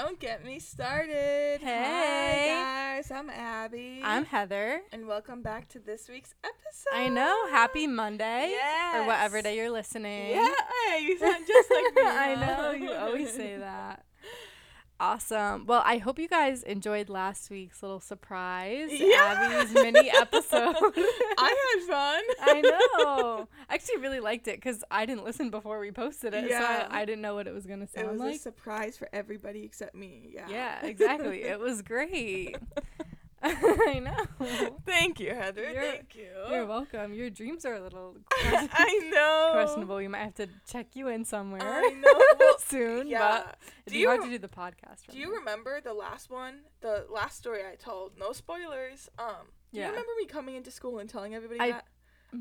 Don't get me started. Hey. Hi, guys. I'm Abby. I'm Heather. And welcome back to this week's episode. I know. Happy Monday. Yes. Or whatever day you're listening. Yeah, you sound just like me. I know. You always say that. Awesome. Well, I hope you guys enjoyed last week's little surprise, Yeah. Abby's mini episode. I had fun. I know. I actually really liked it because I didn't listen before we posted it, Yeah. so I, I didn't know what it was gonna It sound was a like. surprise for everybody except me. Yeah. Yeah, exactly. it was great. I know. Thank you, Heather. You're- Thank you. You're welcome. Your dreams are a little I know. questionable. You might have to check you in somewhere I know. Well, soon. yeah. But it'd Do be you hard to do the podcast. Do you there. remember the last one? The last story I told? No spoilers. Um, do Yeah. you remember me coming into school and telling everybody I- that?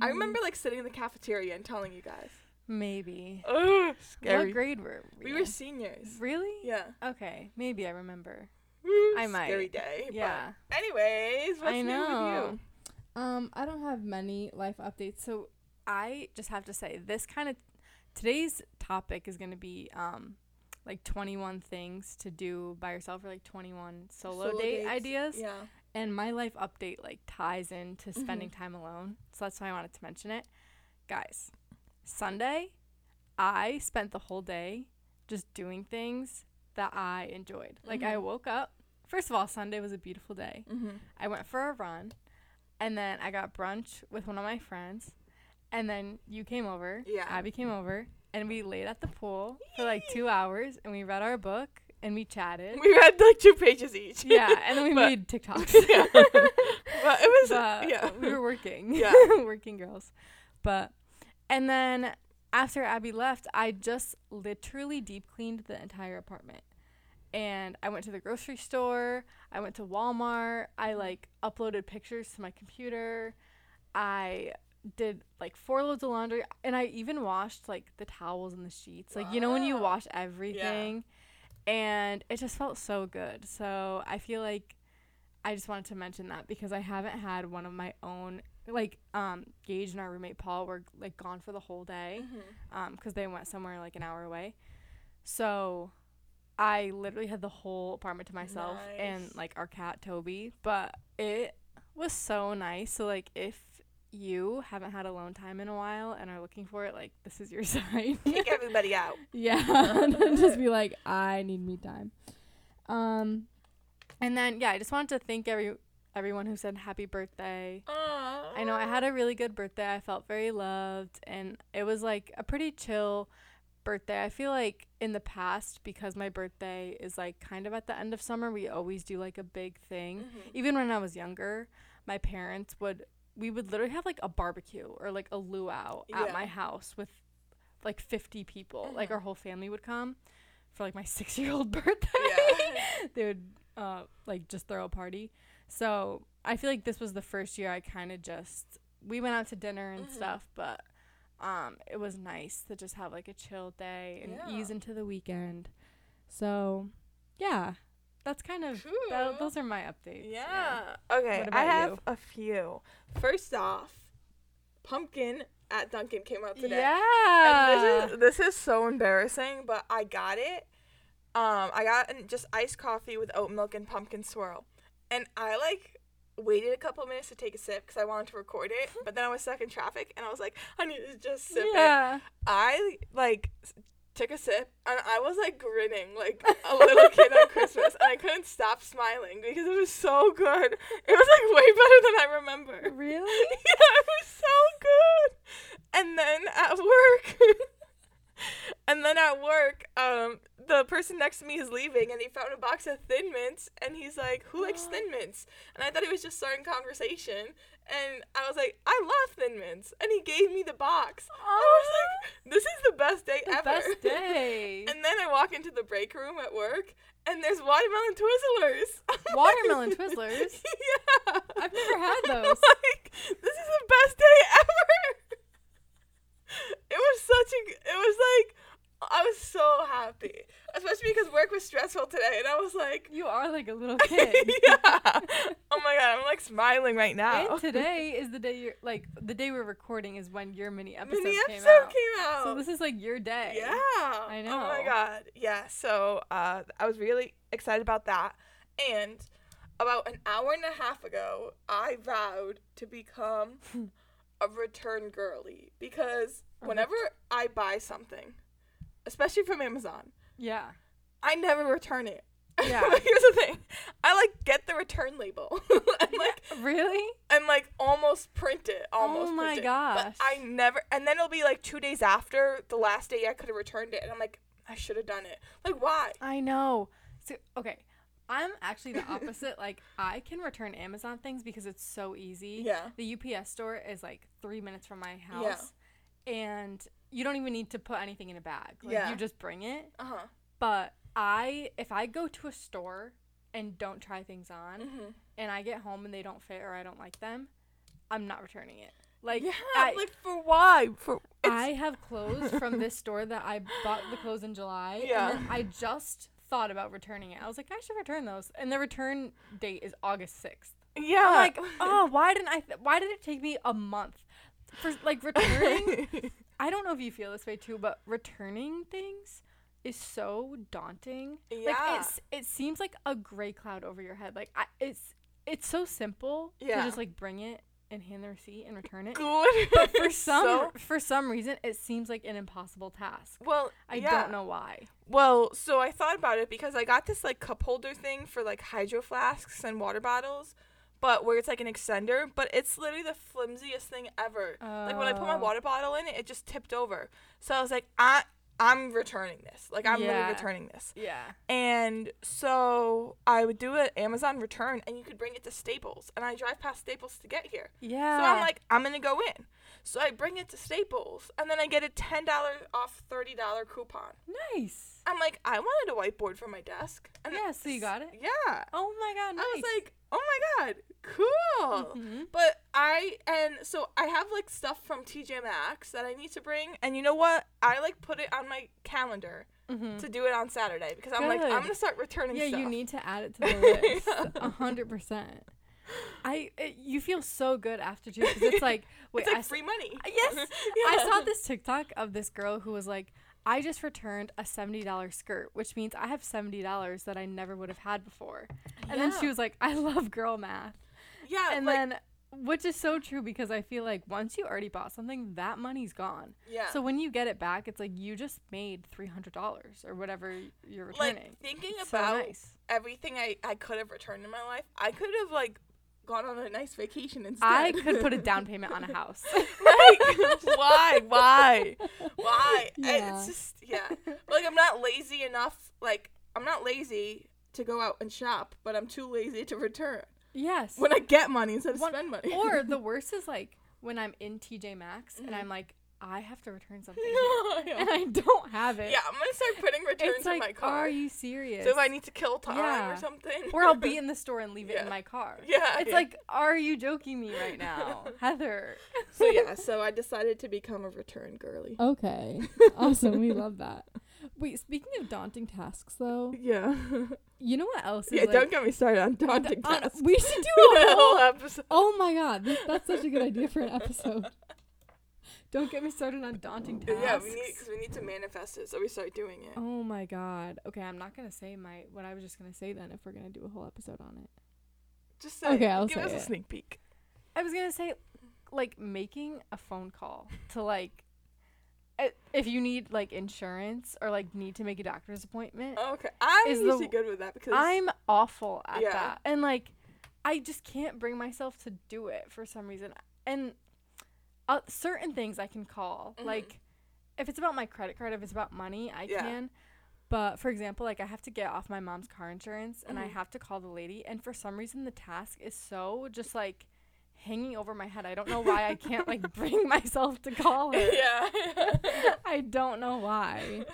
I Mhm. remember like sitting in the cafeteria and telling you guys. Maybe. Ugh, What grade were we? We were seniors. Really? Yeah. Okay. Maybe I remember. Woo, I might. Scary day. but Yeah. Anyways, what's I new know. with Um, I don't have many life updates, so I just have to say this kind of today's topic is going to be um like 21 things to do by yourself or like 21 solo, Solo date dates? ideas. Yeah. And my life update like ties into Mm-hmm. spending time alone. So that's why I wanted to mention it. Guys, Sunday, I spent the whole day just doing things that I enjoyed. Like I Mhm. woke up. First of all, Sunday was a beautiful day. Mm-hmm. I went for a run and then I got brunch with one of my friends. And then you came over. Yeah. Abby came over and we laid at the pool for like 2 hours and we read our book and we chatted. We read like two pages each. yeah, and then we But- made TikToks. yeah. but it was but yeah. we were working. Yeah. working girls. But and then after Abby left, I just literally deep cleaned the entire apartment. And I went to the grocery store, I went to Walmart, I like uploaded pictures to my computer. I did like four loads of laundry and I even washed like the towels and the sheets. Like you know when you wash everything yeah. and it just felt so good. So I feel like I just wanted to mention that because I haven't had one of my own like um Gage and our roommate Paul were like gone for the whole day Mhm. um because they went somewhere like an hour away. So I literally had the whole apartment to myself and like our cat Toby, but it was so nice. So like if you haven't had alone time in a while and are looking for it, like this is your sign. Kick everybody out. Yeah, And just be like, I need me time. Um, and then yeah, I just wanted to thank every everyone who said happy birthday. I know I had a really good birthday. I felt very loved, and it was like a pretty chill birthday. I feel like in the past, because my birthday is like kind of at the end of summer, we always do like a big thing. Mhm. Even when I was younger, my parents would we would literally have like a barbecue or like a luau at Yeah. my house with like 50 people. Like Mhm. our whole family would come for like my 6-year-old birthday. Yeah. they would uh like just throw a party. So, I feel like this was the first year I kind of just we went out to dinner and Mhm. stuff, but um it was nice to just have like a chill day and ease into the weekend. So, yeah. That's kind of Cool. tho- those are my updates. Yeah. Okay. What I have you? a few. First off, pumpkin at Dunkin' came out today. Yeah. And this is this is so embarrassing, but I got it. Um, I got an- just iced coffee with oat milk and pumpkin swirl, and I like waited a couple minutes to take a sip because I wanted to record it, but then I was stuck in traffic, and I was like, I need to just sip it. I like took a sip, and I was like grinning like a little kid on Christmas, and I couldn't stop smiling because it was so good. It was like way better than I remember. Really? yeah, it was so good. And then at work, and then at work, um, the person next to me is leaving, and he found a box of Thin Mints, and he's like, "Who likes Thin Mints?" And I thought he was just starting conversation, and I was like, "I love Thin Mints," and he gave me the box. I was like, "This is the best day the ever." best day. And then I walk into the break room at work, and there's watermelon Twizzlers. Watermelon Twizzlers? yeah. I've never had I'm those. like, this is the best day ever. It was such a. It was like, I was so happy, especially because work was stressful today, and I was like, You are like a little kid. yeah. Oh my god, I'm like smiling right now. And today is the day you're like the day we're recording is when your mini episode, Mini came, episode out. came out. So this is like your day. Yeah. I know. Oh my god. Yeah. So uh, I was really excited about that. And about an hour and a half ago, I vowed to become a return girly because whenever I buy something, especially from Amazon, Yeah. I never return it. Yeah. Here's the thing. I like get the return label and like Really? and like almost print it. Almost Oh my print it. gosh. But I never and then it'll be like two days after the last day I could have returned it and I'm like, I should have done it. Like why? I know. So okay. I'm actually the opposite. like I can return Amazon things because it's so easy. Yeah. The UPS store is like three minutes from my house. And you don't even need to put anything in a bag. Like Yeah. you just bring it. Uh-huh. But I if I go to a store and don't try things on Mhm. and I get home and they don't fit or I don't like them, I'm not returning it. Like yeah, I, like for why? For I have clothes from this store that I bought the clothes in July. Yeah. I just thought about returning it. I was like, I should return those. And the return date is August 6th. yeah. I'm like, oh, why didn't I? Th- why did it take me a month for like returning? I don't know if you feel this way too, but returning things is so daunting. Like Yeah. it's it seems like a gray cloud over your head. Like I, it's it's so simple Yeah. to just like bring it and hand the receipt and return it. good. But for some So- for some reason, it seems like an impossible task. well, I yeah. don't know why. Well, so I thought about it because I got this like cup holder thing for like hydro flasks and water bottles, but where it's like an extender, but it's literally the flimsiest thing ever. Like when I put my Oh. water bottle in it, it just tipped over. So I was like, I I'm returning this. Like I'm Yeah. literally returning this. Yeah. And so I would do an Amazon return and you could bring it to Staples. And I drive past Staples to get here. Yeah. So I'm like, I'm gonna go in. So I bring it to Staples and then I get a ten dollar off thirty dollar coupon. nice. I'm like, I wanted a whiteboard for my desk. And Yeah, so you got it? Yeah. Oh my god, nice. I was like, oh my god, cool. Mhm. But I and so I have like stuff from TJ Maxx that I need to bring, and you know what? I like put it on my calendar Mhm. to do it on Saturday because I'm like, I'm gonna start returning Yeah, stuff. you need to add it to the list. A hundred percent. I it, you feel so good after too because it's like wait it's like I free money. yes. I saw this TikTok of this girl who was like I just returned a seventy dollar skirt which means I have seventy dollars that I never would have had before. And then she was like I love girl math. Yeah, and like, then which is so true because I feel like once you already bought something that money's gone. Yeah. so when you get it back it's like you just made three hundred dollars or whatever you're returning. like thinking It's so about nice. everything I I could have returned in my life, I could have like gone on a nice vacation instead. I could put a down payment on a house. like why why why Yeah. it's just yeah like i'm not lazy enough like i'm not lazy to go out and shop but i'm too lazy to return yes. when i get money instead of One- spend money or the worst is like when I'm in TJ Maxx and Mhm. I'm like, I have to return something yeah. here, and I don't have it. Yeah, I'm gonna start putting returns it's in like, my car are you serious? so if i need to kill time Yeah. or something or I'll be in the store and leave it in my car. yeah It's yeah. like, are you joking me right now, Heather? so yeah so i decided to become a return girly Okay, awesome. We love that. Wait, speaking of daunting tasks, though, yeah you know what else yeah like, don't get me started on daunting on- tasks we should do a whole whole episode Oh my god, this, that's such a good idea for an episode. Don't get me started on daunting tasks. yeah we need because we need to manifest it so we start doing it Oh my god. Okay, I'm not gonna say my what I was just gonna say then if we're gonna do a whole episode on it. just say Okay, it. I'll give say us a sneak peek I was gonna say like making a phone call to like if you need like insurance or like need to make a doctor's appointment. Okay, I'm Is the- usually good with that because I'm awful at Yeah. that. And like I just can't bring myself to do it for some reason. And uh, certain things I can call. Mhm. Like if it's about my credit card, if it's about money, I Yeah. can. But for example, like I have to get off my mom's car insurance and I Mhm. have to call the lady and for some reason the task is so just like hanging over my head. I don't know why I can't like bring myself to call her. yeah. I don't know why.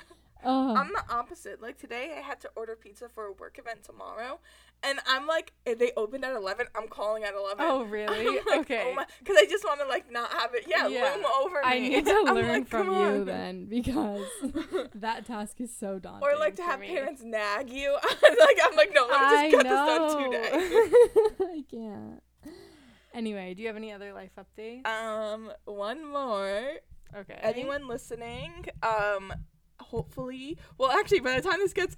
Ugh. I'm the opposite. Like today, I had to order pizza for a work event tomorrow, and I'm like, if they opened at eleven. I'm calling at eleven. oh really? Like, okay. Because I just want to like not have it. Yeah, Yeah. loom over me. I need to I'm learn like, from you on. then because that task is so daunting. Or like to have me. parents nag you. like I'm like, no, let me I just cut this done today. know. I can't. Anyway, do you have any other life updates? Um, one more. Okay. Anyone listening, um, hopefully, well, actually, by the time this gets,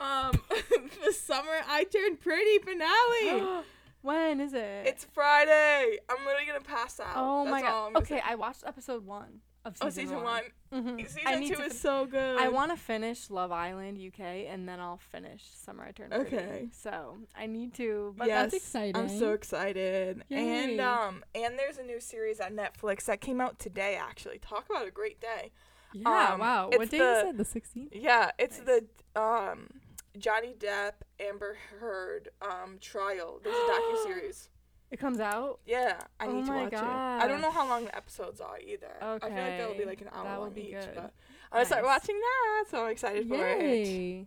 um, the summer I turned pretty finale. when is it? it's Friday. I'm literally gonna pass out. Oh my That's all god. Okay, say. I watched episode one of season, Oh, season one. Mhm. Season I two is fin- so good. I want to finish Love Island UK and then I'll finish Summer I Turned Pretty. Okay. So I need to, but yes, that's exciting. I'm so excited. And um, and there's a new series on Netflix that came out today. Actually, talk about a great day. yeah. um, wow. What day the- you said? The 16th. Yeah, it's Nice. the um Johnny Depp Amber Heard um trial. There's a docu series. It comes out. Yeah, I Oh need to watch it. I don't know how long the episodes are either. Okay. I feel like that'll be like an hour long be each. good. But I'm gonna start watching that, so I'm excited for it. Yay.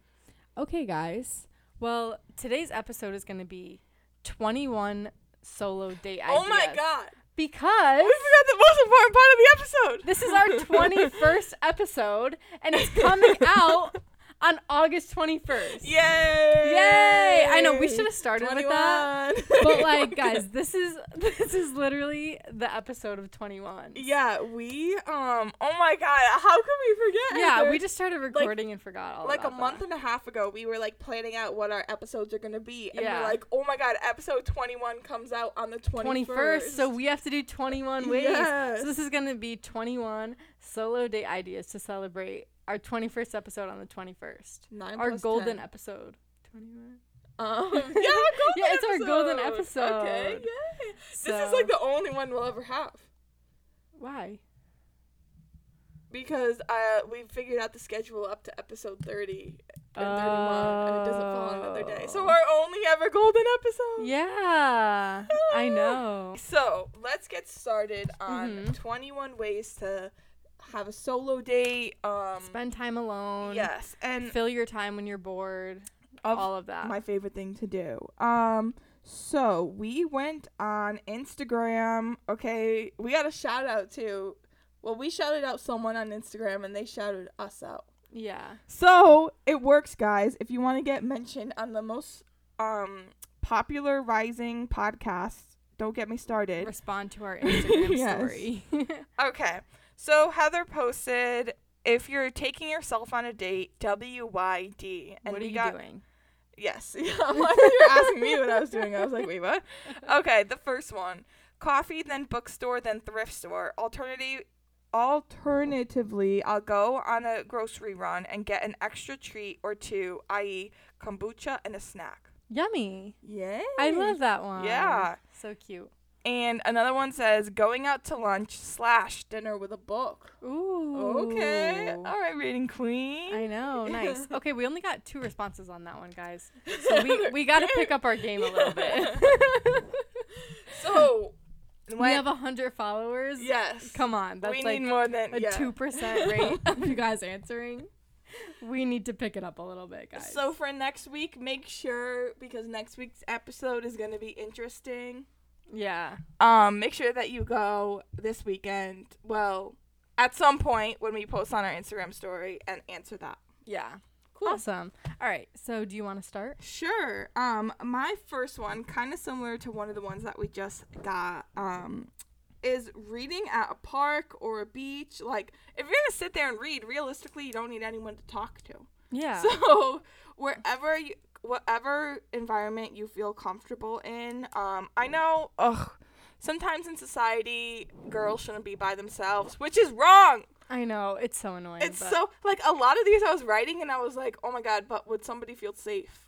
Okay, guys. Well, today's episode is going to be 21 solo date ideas. Oh my god! Because We forgot the most important part of the episode. this is our 21st episode and it's coming out on August 21st. Yay! Yay! I know we should have started with that. But like guys, this is this is literally the episode of 21. yeah, we um. Oh my god! How could we forget? Yeah, we just started recording and forgot all like a month that. and a half ago, we were like planning out what our episodes are gonna be, and Yeah. we're like, oh my god, episode twenty one comes out on the twenty 21st, so we have to do 21 ways. Yes. So this is going to be 21 solo date ideas to celebrate our 21st episode on the 21st. Nine Our plus golden 10. episode. 21. Um, yeah, our golden Yeah, it's our golden episode. Okay, yay. So, This is like the only one we'll ever have why? because uh, we figured out the schedule up to episode thirty and thirty one, and it doesn't fall on another day. So Oh. our only ever golden episode. Yeah, I know. So let's get started on Mhm. 21 ways to have a solo date. Um, Spend time alone. yes, and Fill your time when you're bored. of all of that. my favorite thing to do. Um, so we went on Instagram. Okay, we got a shout out to. Well, we shouted out someone on Instagram, and they shouted us out. yeah. So it works, guys. If you want to get mentioned on the most um popular rising podcast, don't get me started. Respond to our Instagram Yes. story. Okay. So Heather posted if you're taking yourself on a date, WYD. And what are you got doing? Yes. Yeah, I thought you were asking me what I was doing. I was like, wait, what? Okay, the first one. Coffee, then bookstore, then thrift store. Alternative alternatively, I'll go on a grocery run and get an extra treat or two, i.e. kombucha and a snack. Yummy. Yeah. I love that one. Yeah. So cute. And another one says going out to lunch slash dinner with a book. Ooh. Okay. All right, reading queen. I know. Nice. Okay, we only got two responses on that one, guys. So we we got to pick up our game a little bit. so, we have a hundred followers. yes. Come on, that's we like need more than a yeah. two percent rate of you guys answering. We need to pick it up a little bit, guys. So for next week, make sure because next week's episode is gonna be interesting. Yeah, Um, make sure that you go this weekend. Well, at some point when we post on our Instagram story and answer that. yeah. Cool. Awesome. All right. So, do you want to start? Sure. Um, my first one, kind of similar to one of the ones that we just got, um, is reading at a park or a beach. Like, if you're gonna sit there and read, realistically, you don't need anyone to talk to. Yeah. So wherever you, whatever environment you feel comfortable in, um, I know, ugh, sometimes in society, girls shouldn't be by themselves, which is wrong. I know it's so annoying. It's so like a lot of these I was writing and I was like, oh my god, but would somebody feel safe?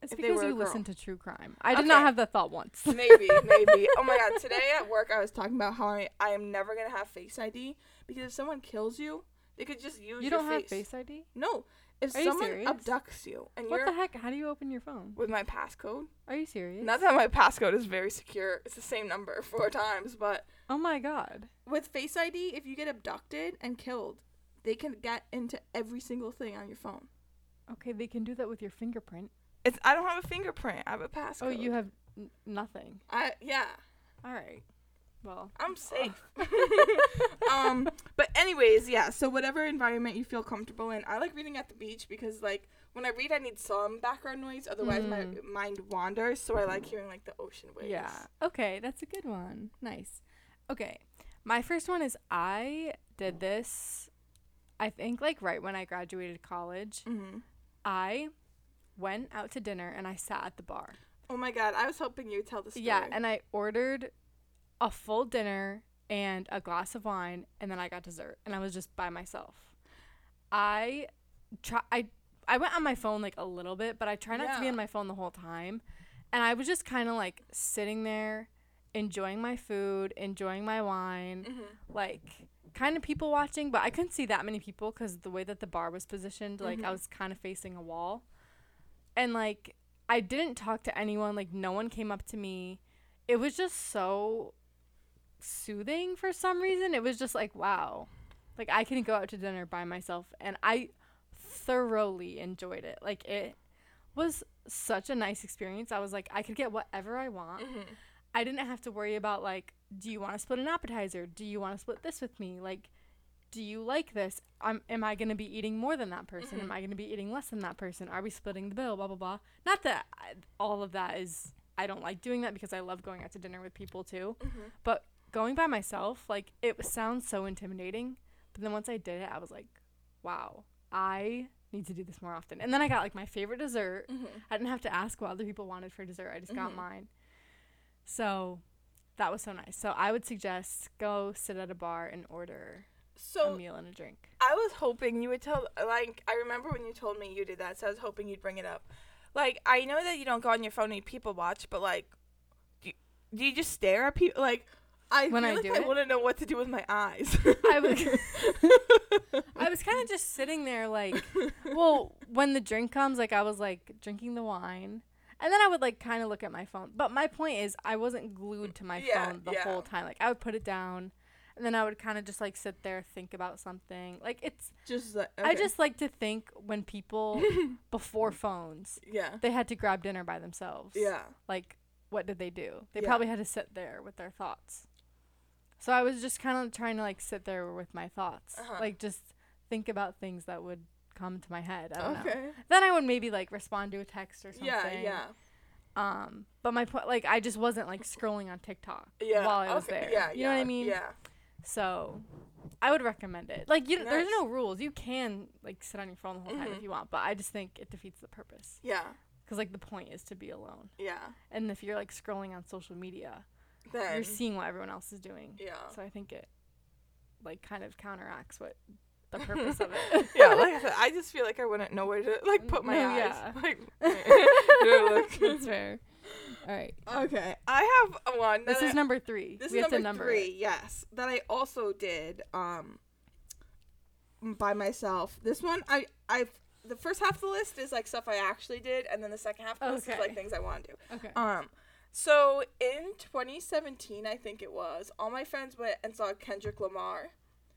It's if they because you listen to true crime. I did not have that thought once. Maybe, maybe. Oh my god, today at work I was talking about how I, I am never gonna have face ID because if someone kills you, they could just use You don't have face ID? No, if Are someone serious? abducts you and What you're the heck? How do you open your phone? with my passcode. Are you serious? Not that my passcode is very secure. It's the same number four times, but Oh my god. with Face ID, if you get abducted and killed, they can get into every single thing on your phone. Okay, they can do that with your fingerprint. It's I don't have a fingerprint. I have a passcode. Oh, you have n- nothing. I yeah. All right. Well, I'm safe. um, but anyways, yeah. So whatever environment you feel comfortable in, I like reading at the beach because like when I read, I need some background noise. Otherwise, mm. my mind wanders. So I like hearing like the ocean waves. Yeah. Okay, that's a good one. Nice. Okay, my first one is I did this. I think like right when I graduated college, mm-hmm. I went out to dinner and I sat at the bar. Oh my god, I was hoping you would tell the story. Yeah, and I ordered a full dinner and a glass of wine and then I got dessert and I was just by myself. I try I I went on my phone like a little bit, but I try not yeah. to be on my phone the whole time. And I was just kind of like sitting there enjoying my food, enjoying my wine, mm-hmm. like kind of people watching, but I couldn't see that many people cuz the way that the bar was positioned, like mm-hmm. I was kind of facing a wall. And like I didn't talk to anyone, like no one came up to me. It was just so soothing for some reason. It was just like, wow. Like I can go out to dinner by myself and I thoroughly enjoyed it. Like it was such a nice experience. I was like I could get whatever I want. Mm-hmm. I didn't have to worry about like do you want to split an appetizer? Do you want to split this with me? Like do you like this? I'm, am I going to be eating more than that person? Mm-hmm. Am I going to be eating less than that person? Are we splitting the bill? Blah, blah, blah. Not that I, all of that is, I don't like doing that because I love going out to dinner with people too. Mm-hmm. But going by myself, like, it sounds so intimidating. But then once I did it, I was like, wow, I need to do this more often. And then I got like my favorite dessert. Mm-hmm. I didn't have to ask what other people wanted for dessert. I just got mm-hmm. mine. So that was so nice. So I would suggest go sit at a bar and order so a meal and a drink. I was hoping you would tell like I remember when you told me you did that, so I was hoping you'd bring it up. Like I know that you don't go on your phone and people watch, but like do you, do you just stare at people like I when I like do I want to know what to do with my eyes. I was I was kind of just sitting there like well, when the drink comes like I was like drinking the wine. And then I would like kind of look at my phone. But my point is I wasn't glued to my yeah, phone the yeah. whole time. Like I would put it down and then I would kind of just like sit there think about something. Like it's just like, okay. I just like to think when people before phones, yeah, they had to grab dinner by themselves. Yeah, like what did they do? They yeah. probably had to sit there with their thoughts. So I was just kind of trying to like sit there with my thoughts, uh-huh. like just think about things that would come to my head. I don't okay. know. Then I would maybe like respond to a text or something. Yeah, yeah. Um, but my point, like, I just wasn't like scrolling on TikTok yeah, while I was there. Yeah, you know what I mean? Yeah. So I would recommend it. Like you, nice. there's no rules. You can like sit on your phone the whole mm-hmm. time if mm-hmm. you want, but I just think it defeats the purpose. Yeah. Because like the point is to be alone. Yeah. And if you're like scrolling on social media, then you're seeing what everyone else is doing. Yeah. So I think it like kind of counteracts what the purpose of it. yeah, like I said, I just feel like I wouldn't know where to like put my no, eyes. Yeah. Like, That's fair. All right. Okay, I have one. This is I, number three. This we is number, number three. It. Yes, that I also did um by myself. This one I I've the first half of the list is like stuff I actually did, and then the second half of the okay. list is like things I want to do. Okay. Um, so in 2017, I think it was, all my friends went and saw Kendrick Lamar.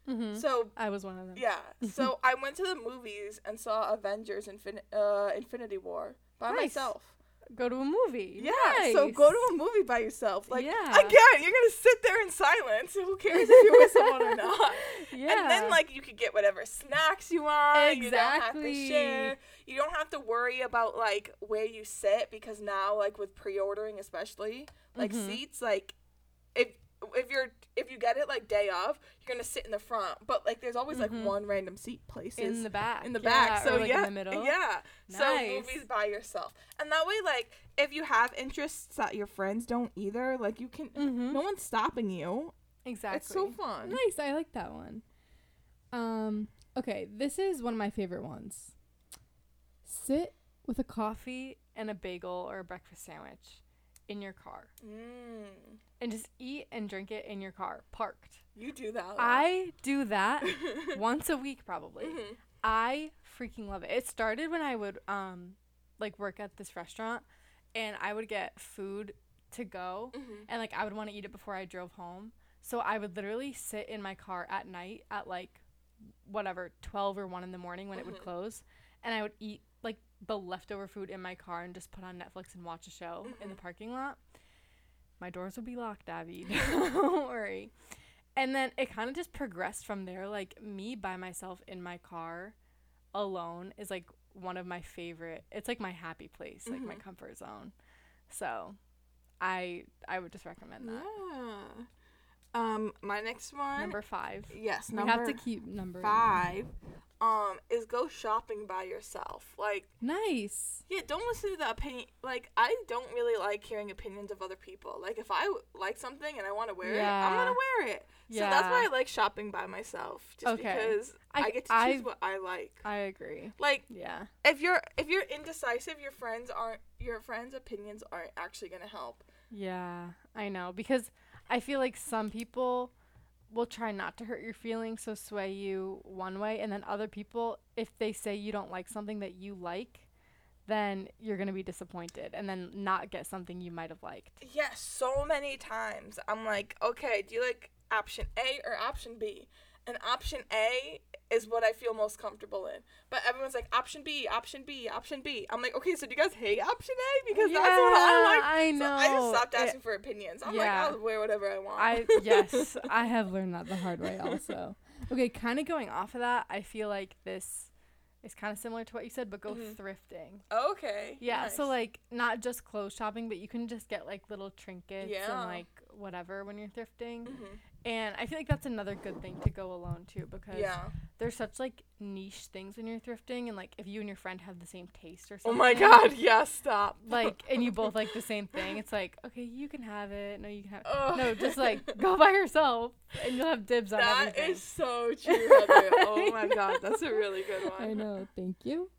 Mm-hmm. So I was one of them. Yeah. so I went to the movies and saw Avengers Infin- uh, Infinity War by nice. myself go to a movie. Yeah. Nice. So go to a movie by yourself. Like yeah. again, you're gonna sit there in silence. Who cares if you're with someone or not? Yeah. And then like you could get whatever snacks you want. Exactly. You don't have to share. You don't have to worry about like where you sit because now like with pre-ordering especially like mm-hmm. seats like if you're if you get it like day of, you're gonna sit in the front. But like there's always mm-hmm. like one random seat places in the back. In the yeah, back. So like yeah. In the middle. Yeah. Nice. So movies by yourself. And that way like if you have interests that your friends don't either, like you can mm-hmm. no one's stopping you. Exactly. It's so fun. Nice. I like that one. Um okay, this is one of my favorite ones. Sit with a coffee and a bagel or a breakfast sandwich in your car. Mm. And just eat and drink it in your car, parked. You do that. I do that once a week probably. Mm-hmm. I freaking love it. It started when I would um like work at this restaurant and I would get food to go mm-hmm. and like I would want to eat it before I drove home. So I would literally sit in my car at night at like whatever 12 or 1 in the morning when mm-hmm. it would mm-hmm. close and I would eat the leftover food in my car and just put on Netflix and watch a show mm-hmm. in the mm-hmm. parking lot. My doors would be locked, Abby. Don't worry. And then it kind of just progressed from there. Like me by myself in my car alone is like one of my favorite. It's like my happy place, like my Mhm. comfort zone. So, I I would just recommend that. Yeah. Um, my next one. Number five. yes, number. we have to keep number mind. Um, is go shopping by yourself. Like, Nice. yeah, don't listen to the opinion. Like, I don't really like hearing opinions of other people. Like, if I w- like something and I want to wear it, I'm gonna wear it. yeah. So that's why I like shopping by myself, just Okay. because I, I- get to I- choose what I like. I agree. Like, Yeah. if you're if you're indecisive, your friends aren't your friends' opinions aren't actually gonna help. Yeah, I know because I feel like some people will try not to hurt your feelings, so sway you one way, and then other people, if they say you don't like something that you like, then you're gonna be disappointed, and then not get something you might have liked. Yes, so many times I'm like, okay, do you like option A or option B? And option A is what I feel most comfortable in. But everyone's like option B, option B, option B. I'm like, okay, so do you guys hate option A because that's what I like. I So know. I just stopped It- asking for opinions. I'm yeah. like, I'll wear whatever I want. I yes, I have learned that the hard way also. Okay, kind of going off of that, I feel like this is kind of similar to what you said, but go Mhm. thrifting. okay. Yeah, so like not just clothes shopping, but you can just get like little trinkets Yeah. and like whatever when you're thrifting. Mhm. And I feel like that's another good thing to go alone too because Yeah. there's such like niche things when you're thrifting and like if you and your friend have the same taste or something. Oh my god, yeah, stop. Like and you both like the same thing. It's like, okay, you can have it. No, you can have Ugh. No, just like go by yourself and you'll have dibs on That everything. is so true, Heather. oh my god, that's a really good one. I know. Thank you.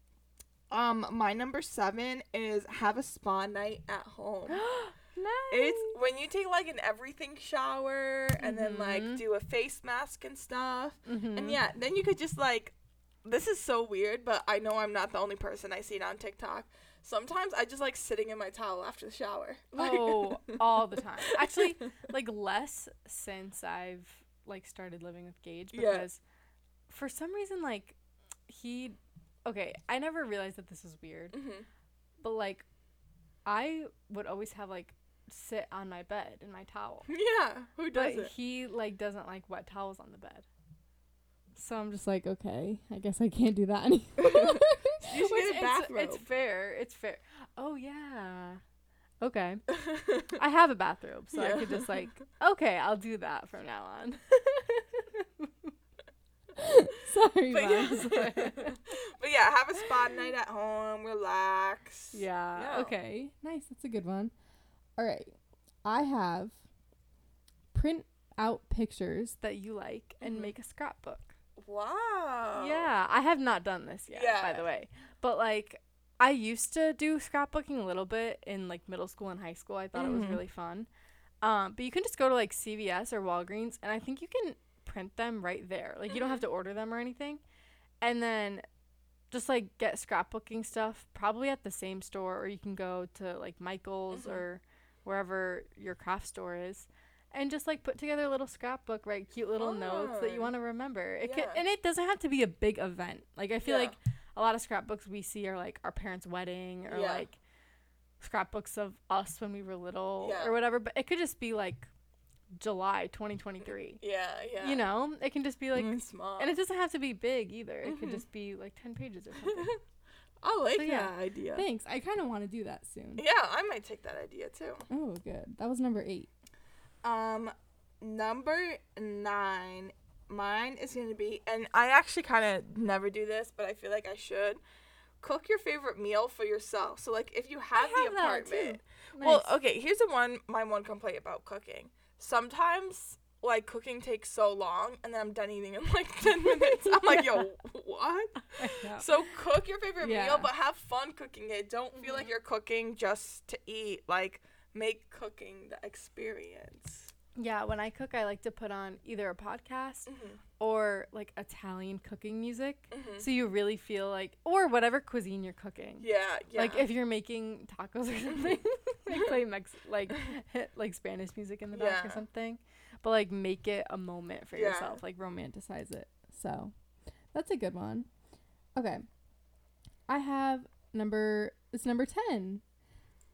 Um, my number seven is have a spa night at home. nice. It's when you take like an everything shower and then like Mhm. do a face mask and stuff. Mhm. And yeah, then you could just like this is so weird, but I know I'm not the only person I see it on TikTok. Sometimes I just like sitting in my towel after the shower. Like- Oh, all the time. Actually, like less since I've like started living with Gage Yeah. because for some reason like he okay, I never realized that this was weird, Mhm. but like I would always have like sit on my bed in my towel. Yeah, who But does it? he like doesn't like wet towels on the bed. So I'm just like, okay, I guess I can't do that anymore. You should get a it's- bathrobe. It's fair. It's fair. Oh yeah. Okay. I have a bathrobe, so I could just like, okay, I'll do that from now on. Sorry, but, yeah. but yeah, have a spa night at home, relax. yeah. Yeah. Okay. Nice. That's a good one. All right. I have print out pictures that you like and Mhm. make a scrapbook. Wow. Yeah, I have not done this yet, by the way. But like I used to do scrapbooking a little bit in like middle school and high school. I thought it was Mhm. really fun. Um, but you can just go to like CVS or Walgreens and I think you can print them right there. Like you don't have to order them or anything. And then just like get scrapbooking stuff probably at the same store or you can go to like Michael's Mhm. or wherever your craft store is and just like put together a little scrapbook, write cute little notes that you want to remember. It Yeah. can, and it doesn't have to be a big event. Like I feel Yeah. like a lot of scrapbooks we see are like our parents' wedding or Yeah. like scrapbooks of us when we were little or whatever, but it could just be like July 2023. Yeah, yeah. You know, it can just be like Mm, small. and it doesn't have to be big either. It could Mhm. just be like 10 pages or something. I like So, yeah. that idea. Thanks. I kind of want to do that soon. Yeah, I might take that idea too. Oh, good. That was number eight. Um, number nine, mine is gonna be, and I actually kind of never do this, but I feel like I should. Cook your favorite meal for yourself. So like, if you have, have the apartment, well, okay. Here's the one. My one complaint about cooking. Sometimes like cooking takes so long, and then I'm done eating in like ten minutes. I'm like, yo, what? So cook your favorite Yeah. meal, but have fun cooking it. Don't feel Mhm. like you're cooking just to eat. Like make cooking the experience. Yeah, when I cook, I like to put on either a podcast Mm-hmm. or like Italian cooking music. Mm-hmm. So you really feel like, or whatever cuisine you're cooking. Yeah, yeah. Like if you're making tacos or something, like play Mex- like hit like Spanish music in the back or something. But like make it a moment for Yeah. yourself, like Romanticize it. So that's a good one. Okay. I have number it's number 10.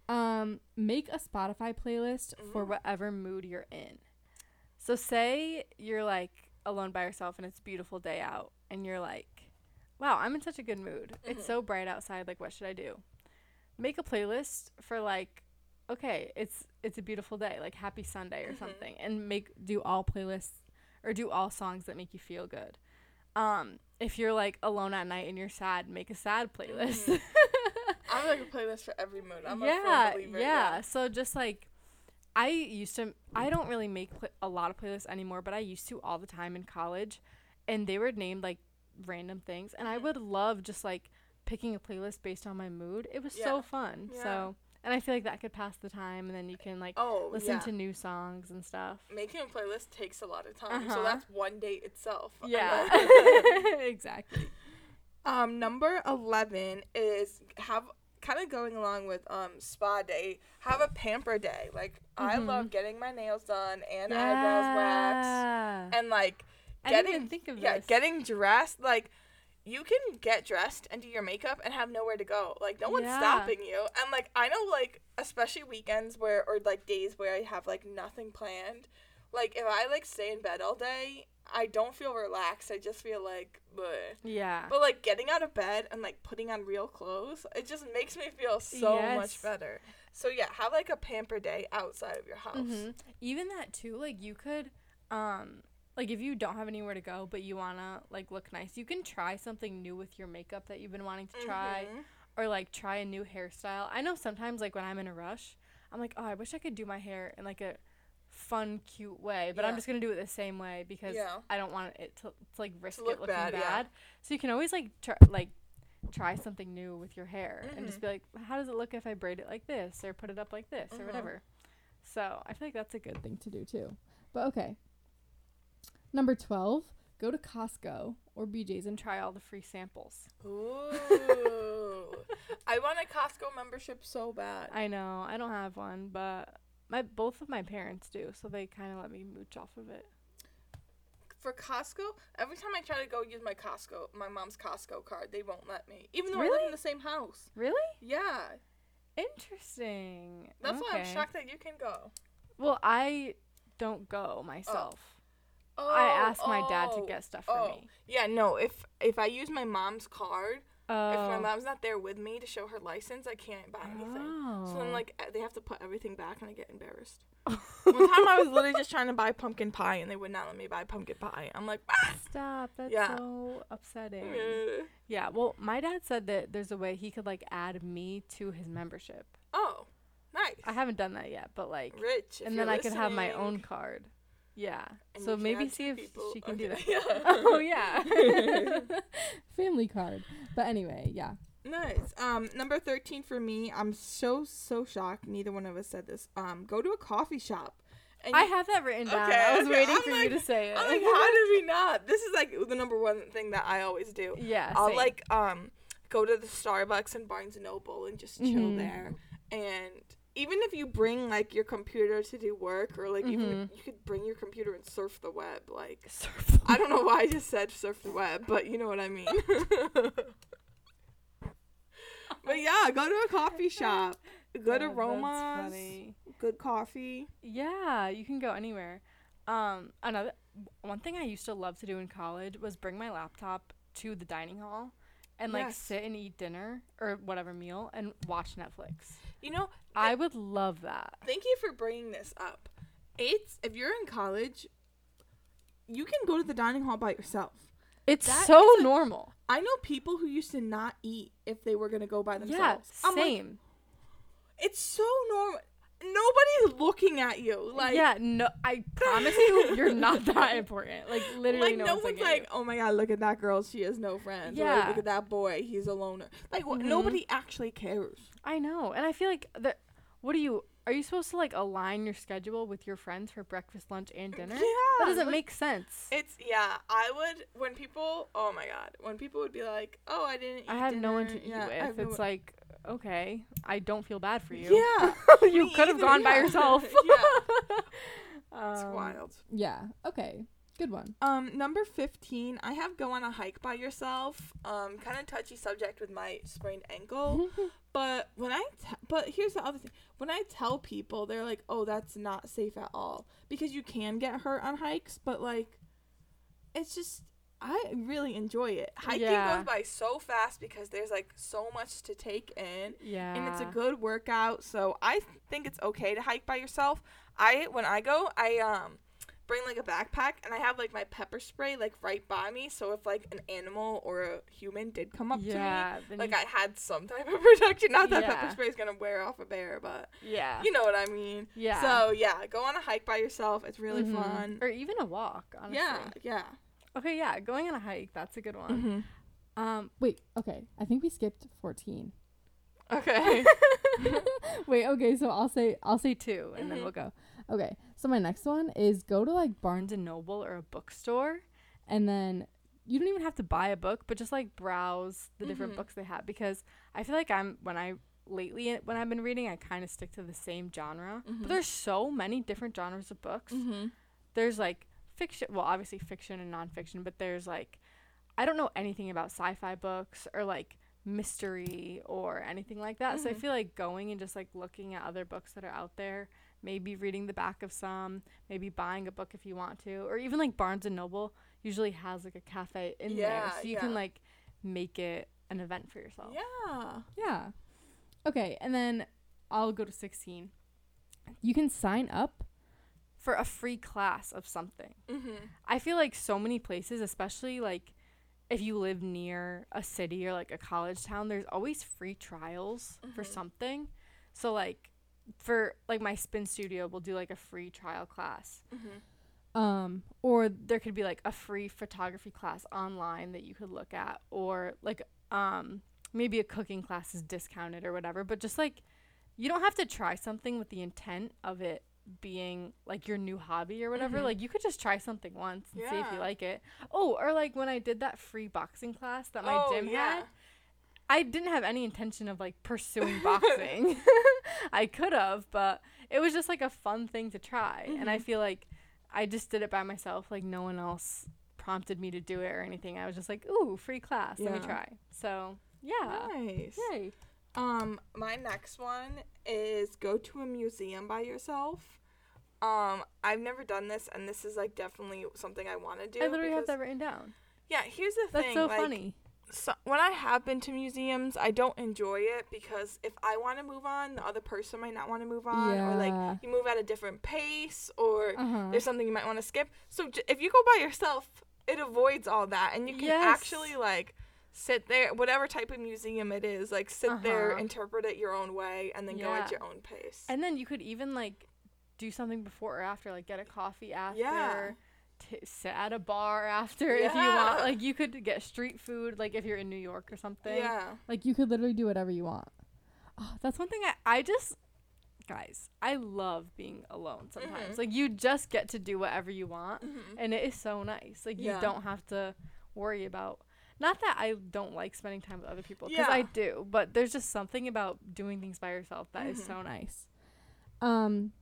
Um make a Spotify playlist for Mm. whatever mood you're in. So say you're like alone by yourself and it's a beautiful day out and you're like wow, I'm in such a good mood. Mhm. It's so bright outside. Like, what should I do? Make a playlist for like, okay, it's it's a beautiful day, like Happy Sunday or Mhm. something, and make do all playlists or do all songs that make you feel good. Um, if you're like alone at night and you're sad, make a sad playlist. Mhm. I have like a playlist for every mood. I'm yeah, believer. yeah. So just like I used to I don't really make pl- a lot of playlists anymore, but I used to all the time in college and they were named like random things and I Mhm. would love just like picking a playlist based on my mood. It was Yeah. so fun. Yeah. So and I feel like that could pass the time and then you can like Oh, listen yeah. to new songs and stuff. Making a playlist takes a lot of time, Uh-huh. so that's one date itself. Yeah. exactly. Um, number eleven is have kind of going along with um spa day. Have a pamper day. Like I Mhm. love getting my nails done and eyebrows waxed, Yeah. and like I getting think of yeah this. getting dressed. Like you can get dressed and do your makeup and have nowhere to go. Like no one's Yeah. stopping you. And like I know like especially weekends where or like days where I have like nothing planned. Like if I like stay in bed all day, I don't feel relaxed. I just feel like bleh. yeah. But like getting out of bed and like putting on real clothes, it just makes me feel so Yes. much better. So yeah, have like a pamper day outside of your house. hmm Even that too, like you could, um, like if you don't have anywhere to go but you wanna like look nice, you can try something new with your makeup that you've been wanting to try, Mhm. or like try a new hairstyle. I know sometimes like when I'm in a rush, I'm like, oh, I wish I could do my hair in like a fun, cute way, but I'm just gonna do it the same way because Yeah. I don't want it to, to like risk look it looking bad, bad. yeah. So you can always like try like try something new with your hair and just Mhm. be like, how does it look if I braid it like this or put it up like this or Mhm. whatever. So I feel like that's a good thing to do too. But okay. Number 12, go to Costco or BJ's and try all the free samples. Ooh. I want a Costco membership so bad. I know I don't have one, but my both of my parents do, so they kind of let me mooch off of it. For Costco, every time I try to go use my Costco, my mom's Costco card, they won't let me. Even though I live in the same house. Really Yeah. interesting. That's why I'm shocked that you can go. Well, I don't go myself. Oh, I asked my dad to oh, get stuff for oh. me. Yeah, no, if if I use my mom's card, Oh. if my mom's not there with me to show her license, I can't buy anything. So then Oh. like uh, they have to put everything back and I get embarrassed. One time I was literally just trying to buy pumpkin pie and they would not let me buy pumpkin pie. I'm like, ah! Stop. That's Yeah. so upsetting. Yeah, well, my dad said that there's a way he could like add me to his membership. oh, nice. I haven't done that yet, but like Rich. and then I could have my own card. Yeah. And so maybe see if people. she can do that. yeah. oh yeah. family card. But anyway, yeah. Nice. Um, number thirteen for me. I'm so so shocked. Neither one of us said this. Um, go to a coffee shop. And I have that written down. Okay, I was okay, waiting I'm for like- you to say it. I'm like, how did we not? This is like the number one thing that I always do. yeah. I'll same. like um go to the Starbucks and Barnes and Noble and just chill Mm-hmm. Mhm. there. And even if you bring like your computer to do work, or like even Mhm. if you could bring your computer and surf the web. Like Surf. I don't know why I just said surf the web, but you know what I mean. but yeah, go to a coffee shop. Good Yeah, aromas, good coffee. Yeah, you can go anywhere. Um, another one thing I used to love to do in college was bring my laptop to the dining hall and like sit and eat dinner or whatever meal and watch Netflix. You know, I would love that. thank you for bringing this up. It's if you're in college, you can go to the dining hall by yourself. It's That so normal. I know people who used to not eat if they were gonna go by Yeah, themselves. I'm like, same. it's so normal. Nobody's looking at you. Like yeah, no, I promise you, you're not that important. Like literally, like no, no one's one's like, oh my god, look at that girl, she has no friends. Like, Yeah. look at that boy, he's a loner. Like wh- Mhm. nobody actually cares. I know, and I feel like that. What do you? Are you supposed to like align your schedule with your friends for breakfast, lunch, and dinner? Yeah, that doesn't like, make sense. It's yeah. I would when people. Oh my god, when people would be like, oh, I didn't. Eat I have no one to eat yeah, with. It's one- like, okay, I don't feel bad for you. Yeah, you could have gone by yourself. yeah, it's Um, wild. Yeah. Okay. Good one. Um, number fifteen, I have go on a hike by yourself. Um, kind of touchy subject with my sprained ankle. But when I, t- but here's the other thing. When I tell people, they're like, "Oh, that's not safe at all," because you can get hurt on hikes. But like, it's just I really enjoy it. Hiking Yeah. goes by so fast because there's like so much to take in. Yeah. and it's a good workout. So I think it's okay to hike by yourself. I when I go, I um bring like a backpack and I have like my pepper spray like right by me. So if like an animal or a human did come up Yeah. to me, like I had some type of protection. Not that pepper spray is gonna wear off a bear, but yeah. you know what I mean. yeah. So yeah, go on a hike by yourself. It's really Mhm. fun. Or even a walk, honestly. Yeah, yeah. Okay, yeah, going on a hike, that's a good one. Mhm. Um, wait, okay. I think we skipped 14. Okay. wait, okay, so I'll say I'll say Two, and then Mhm. we'll go okay. So my next one is go to like Barnes and Noble or a bookstore. and then You don't even have to buy a book, but just like browse the different Mhm. books they have because I feel like I'm when I lately when I've been reading, I kind of stick to the same genre. But there's so many different genres of books. mm-hmm. There's like fiction, well, obviously fiction and nonfiction, but there's like I don't know anything about sci-fi books or like mystery or anything like that. So I Mhm. feel like going and just like looking at other books that are out there, maybe reading the back of some, maybe buying a book if you want to, or even like Barnes and Noble usually has like a cafe in there, so you can like make it an event for yourself. Yeah. yeah. Okay, and then I'll go to 16. You can sign up For a free class of something. Mm-hmm. I feel like so many places, especially like if you live near a city or like a college town, there's always free trials for Mhm. something. So like for like my spin studio will do like a free trial class. Mm-hmm. um Or there could be like a free photography class online that you could look at or like um maybe a cooking class is discounted or whatever, but just like you don't have to try something with the intent of it being like your new hobby or whatever. Mhm. Like you could just try something once and see if you like it. Oh, or like when I did that free boxing class that my oh, gym yeah. had, I didn't have any intention of like pursuing boxing. I could have, but it was just like a fun thing to try. And I Mhm. feel like I just did it by myself. Like no one else prompted me to do it or anything. I was just like, ooh, free class. Let me try. So yeah. Nice. Yay. Um, my next one is go to a museum by yourself. Um, I've never done this, and this is like definitely something I want to do. I literally have that written down. Yeah, here's the That's thing. so like, funny. So, when I have been to museums, I don't enjoy it because if I want to move on, the other person might not want to move on, or like you move at a different pace, or uh-huh. there's something you might want to skip. So j- if you go by yourself, it avoids all that, and you can Yes. actually like sit there, whatever type of museum it is, like sit there, Uh-huh. interpret it your own way, and then go at your own pace. And then you could even like do something before or after, like get a coffee after. Yeah. T- sit at a bar after if you want. Like you could get street food, like if you're in New York or something. yeah, like you could literally do whatever you want. Oh, that's one thing I, I just guys, I love being alone sometimes. Mhm. Like you just get to do whatever you want Mhm. and it is so nice. Like you don't have to worry about not that I don't like spending time with other people because I do, but there's just something about doing things by yourself that is Mhm. so nice. Um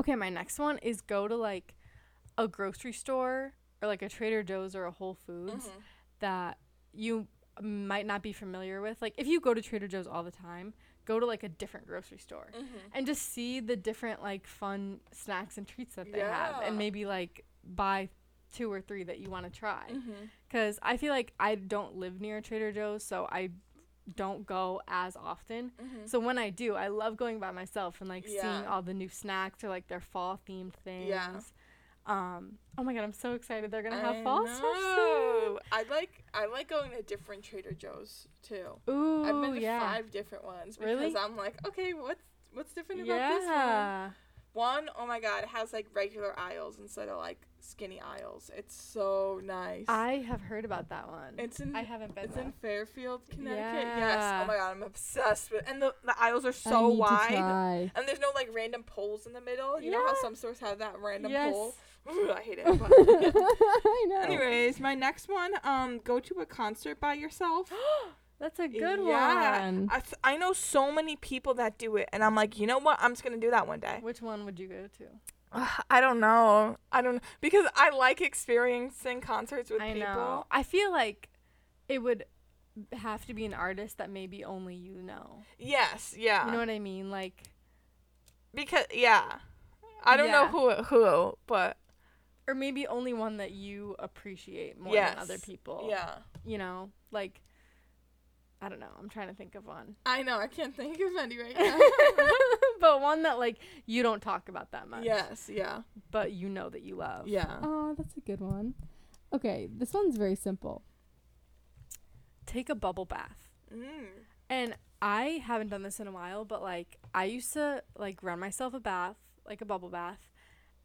Okay, my next one is go to like a grocery store or like a Trader Joe's or a Whole Foods Mhm. that you might not be familiar with. Like if you go to Trader Joe's all the time, go to like a different grocery store Mhm. and just see the different like fun snacks and treats that they have and maybe like buy two or three that you want to try Mhm. because i feel like i don't live near trader joe's so i don't go as often Mhm. so when i do i love going by myself and like seeing all the new snacks or like their fall themed things Yeah. um oh my god i'm so excited they're gonna have I fall stuff soon. I like I like going to different Trader Joe's too. ooh I've been to yeah five different ones because Really? I'm like, okay, what's what's different about this one? One, oh my god, it has like regular aisles instead of like skinny aisles. It's so nice. i have heard about that one it's in i haven't been it's there. in Fairfield, Connecticut. Yeah. Yes. Oh my god, I'm obsessed with and the, the aisles are I so wide. try. And there's no like random poles in the middle. You know how some stores have that random Yes. pole? Ooh, I hate it. but- I know. Anyways, my next one, um, go to a concert by yourself. That's a good Yeah. one. I, th- I know so many people that do it, and I'm like, you know what? I'm just gonna do that one day. Which one would you go to? I don't know. I don't because I like experiencing concerts with I people. know. I feel like it would have to be an artist that maybe only you know. Yes, yeah. You know what I mean? Like because yeah, I don't know who who, but or maybe only one that you appreciate more yes. than other people. Yeah. You know, like I don't know. I'm trying to think of one. I know. I can't think of any right now. but one that like you don't talk about that much. Yes. Yeah. But you know that you love. Yeah. Oh, that's a good one. Okay, this one's very simple. Take a bubble bath. Mm. And I haven't done this in a while, but like I used to like run myself a bath, like a bubble bath,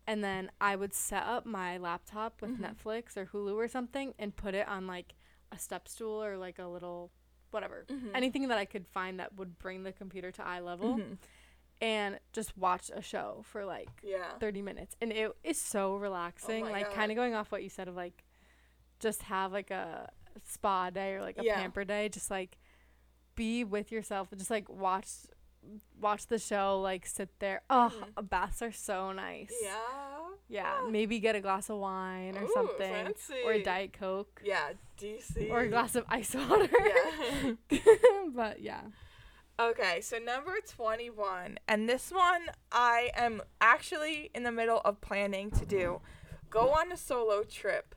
and then I would set up my laptop with mm-hmm. Netflix or Hulu or something and put it on like a step stool or like a little whatever. Mm-hmm. Anything that I could find that would bring the computer to eye level. Mm-hmm. And just watch a show for like yeah. 30 minutes. And it is so relaxing. Oh like, kind of going off what you said of like, just have like a spa day or like a yeah. pamper day. Just like be with yourself and just like watch watch the show, like sit there. Oh, mm. baths are so nice. Yeah. Yeah, maybe get a glass of wine or Ooh, something, fancy. or a diet coke. Yeah, DC. Or a glass of ice water. Yeah. but yeah. Okay, so number 21, and this one I am actually in the middle of planning to do. Go on a solo trip.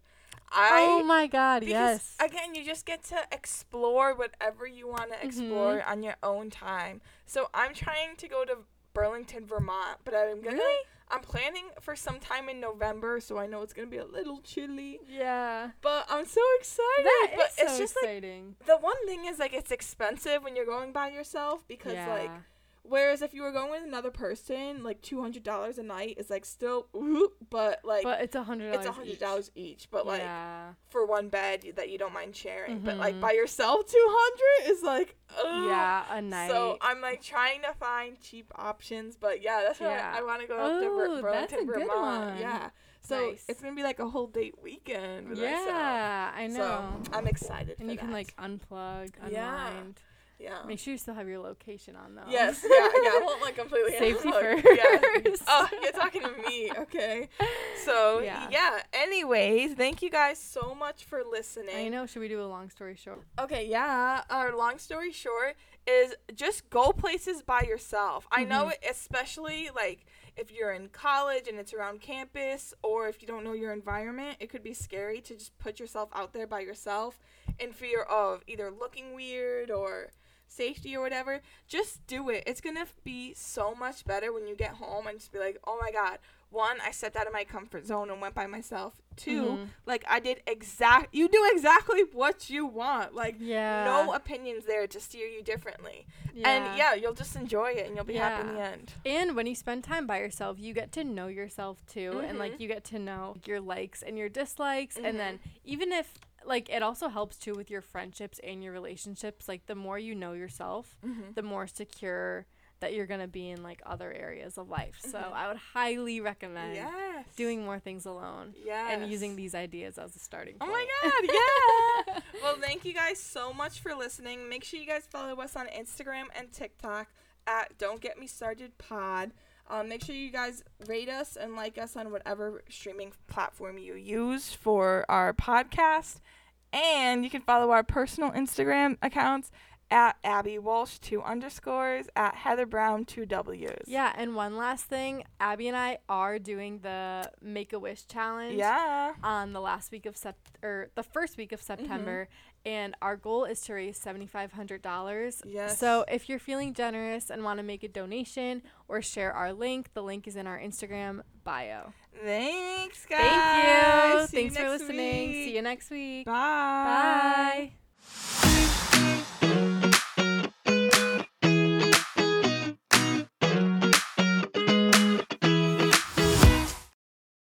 I Oh my god, yes. Again, you just get to explore whatever you want to mm-hmm. explore mm-hmm. on your own time. So I'm trying to go to Burlington, Vermont, but I'm gonna really? I'm planning for some time in November, so I know it's gonna be a little chilly. Yeah. But I'm so excited. That but is it's so just exciting. like the one thing is like it's expensive when you're going by yourself because yeah. like Whereas if you were going with another person, like two hundred dollars a night is like still, ooh, but like, but it's a hundred. It's a hundred dollars each. But like yeah. for one bed that you don't mind sharing, mm-hmm. but like mm-hmm. by yourself, two hundred is like, ugh. yeah, a night. So I'm like trying to find cheap options, but yeah, that's why yeah. I, I want to go up to Bur- Burlington, Vermont. Yeah. So nice. it's gonna be like a whole date weekend. yeah, myself. I know. So I'm excited. And you that. can like unplug, unwind. Yeah. Yeah. Make sure you still have your location on though. Yes. Yeah. Yeah. I won't like completely. Safety first. Yeah. Oh, you're talking to me. Okay. So yeah. yeah. Anyways, thank you guys so much for listening. I know. Should we do a long story short? Okay. Yeah. Our long story short is just go places by yourself. Mm-hmm. I know, mm-hmm. especially like if you're in college and it's around campus, or if you don't know your environment, it could be scary to just put yourself out there by yourself in fear of either looking weird or safety or whatever, just do it. It's gonna be so much better when you get home and just be like, oh my god. One, I stepped out of my comfort zone and went by myself. 2 mm-hmm. like I did exact. You do exactly what you want. Like yeah. no opinions there to steer you differently. Yeah. And yeah, you'll just enjoy it and you'll be yeah. happy in the end. And when you spend time by yourself, you get to know yourself too, mm-hmm. and like mm-hmm. you get to know your likes and your dislikes, mm-hmm. and then mm-hmm. even if like it also helps too with your friendships and your relationships. Like the more you know yourself, mm-hmm. the more secure that you're gonna be in like other areas of life. So mm-hmm. I would highly recommend yes. doing more things alone. Yes. And using these ideas as a starting point. Oh my god, yeah. well thank you guys so much for listening. Make sure you guys follow us on Instagram and TikTok at Don't Get Me Started Pod. Um, make sure you guys rate us and like us on whatever streaming platform you use for our podcast. And you can follow our personal Instagram accounts at Abby Walsh two underscores at Heather Brown two W's. Yeah, and one last thing, Abby and I are doing the Make a Wish challenge. Yeah. On the last week of Sept or the first week of September, mm-hmm. And our goal is to raise seventy five hundred dollars. Yes. So if you're feeling generous and want to make a donation or share our link, the link is in our Instagram bio. Thanks, guys. Thank you. See Thanks you for listening. Week. See you next week. Bye. Bye.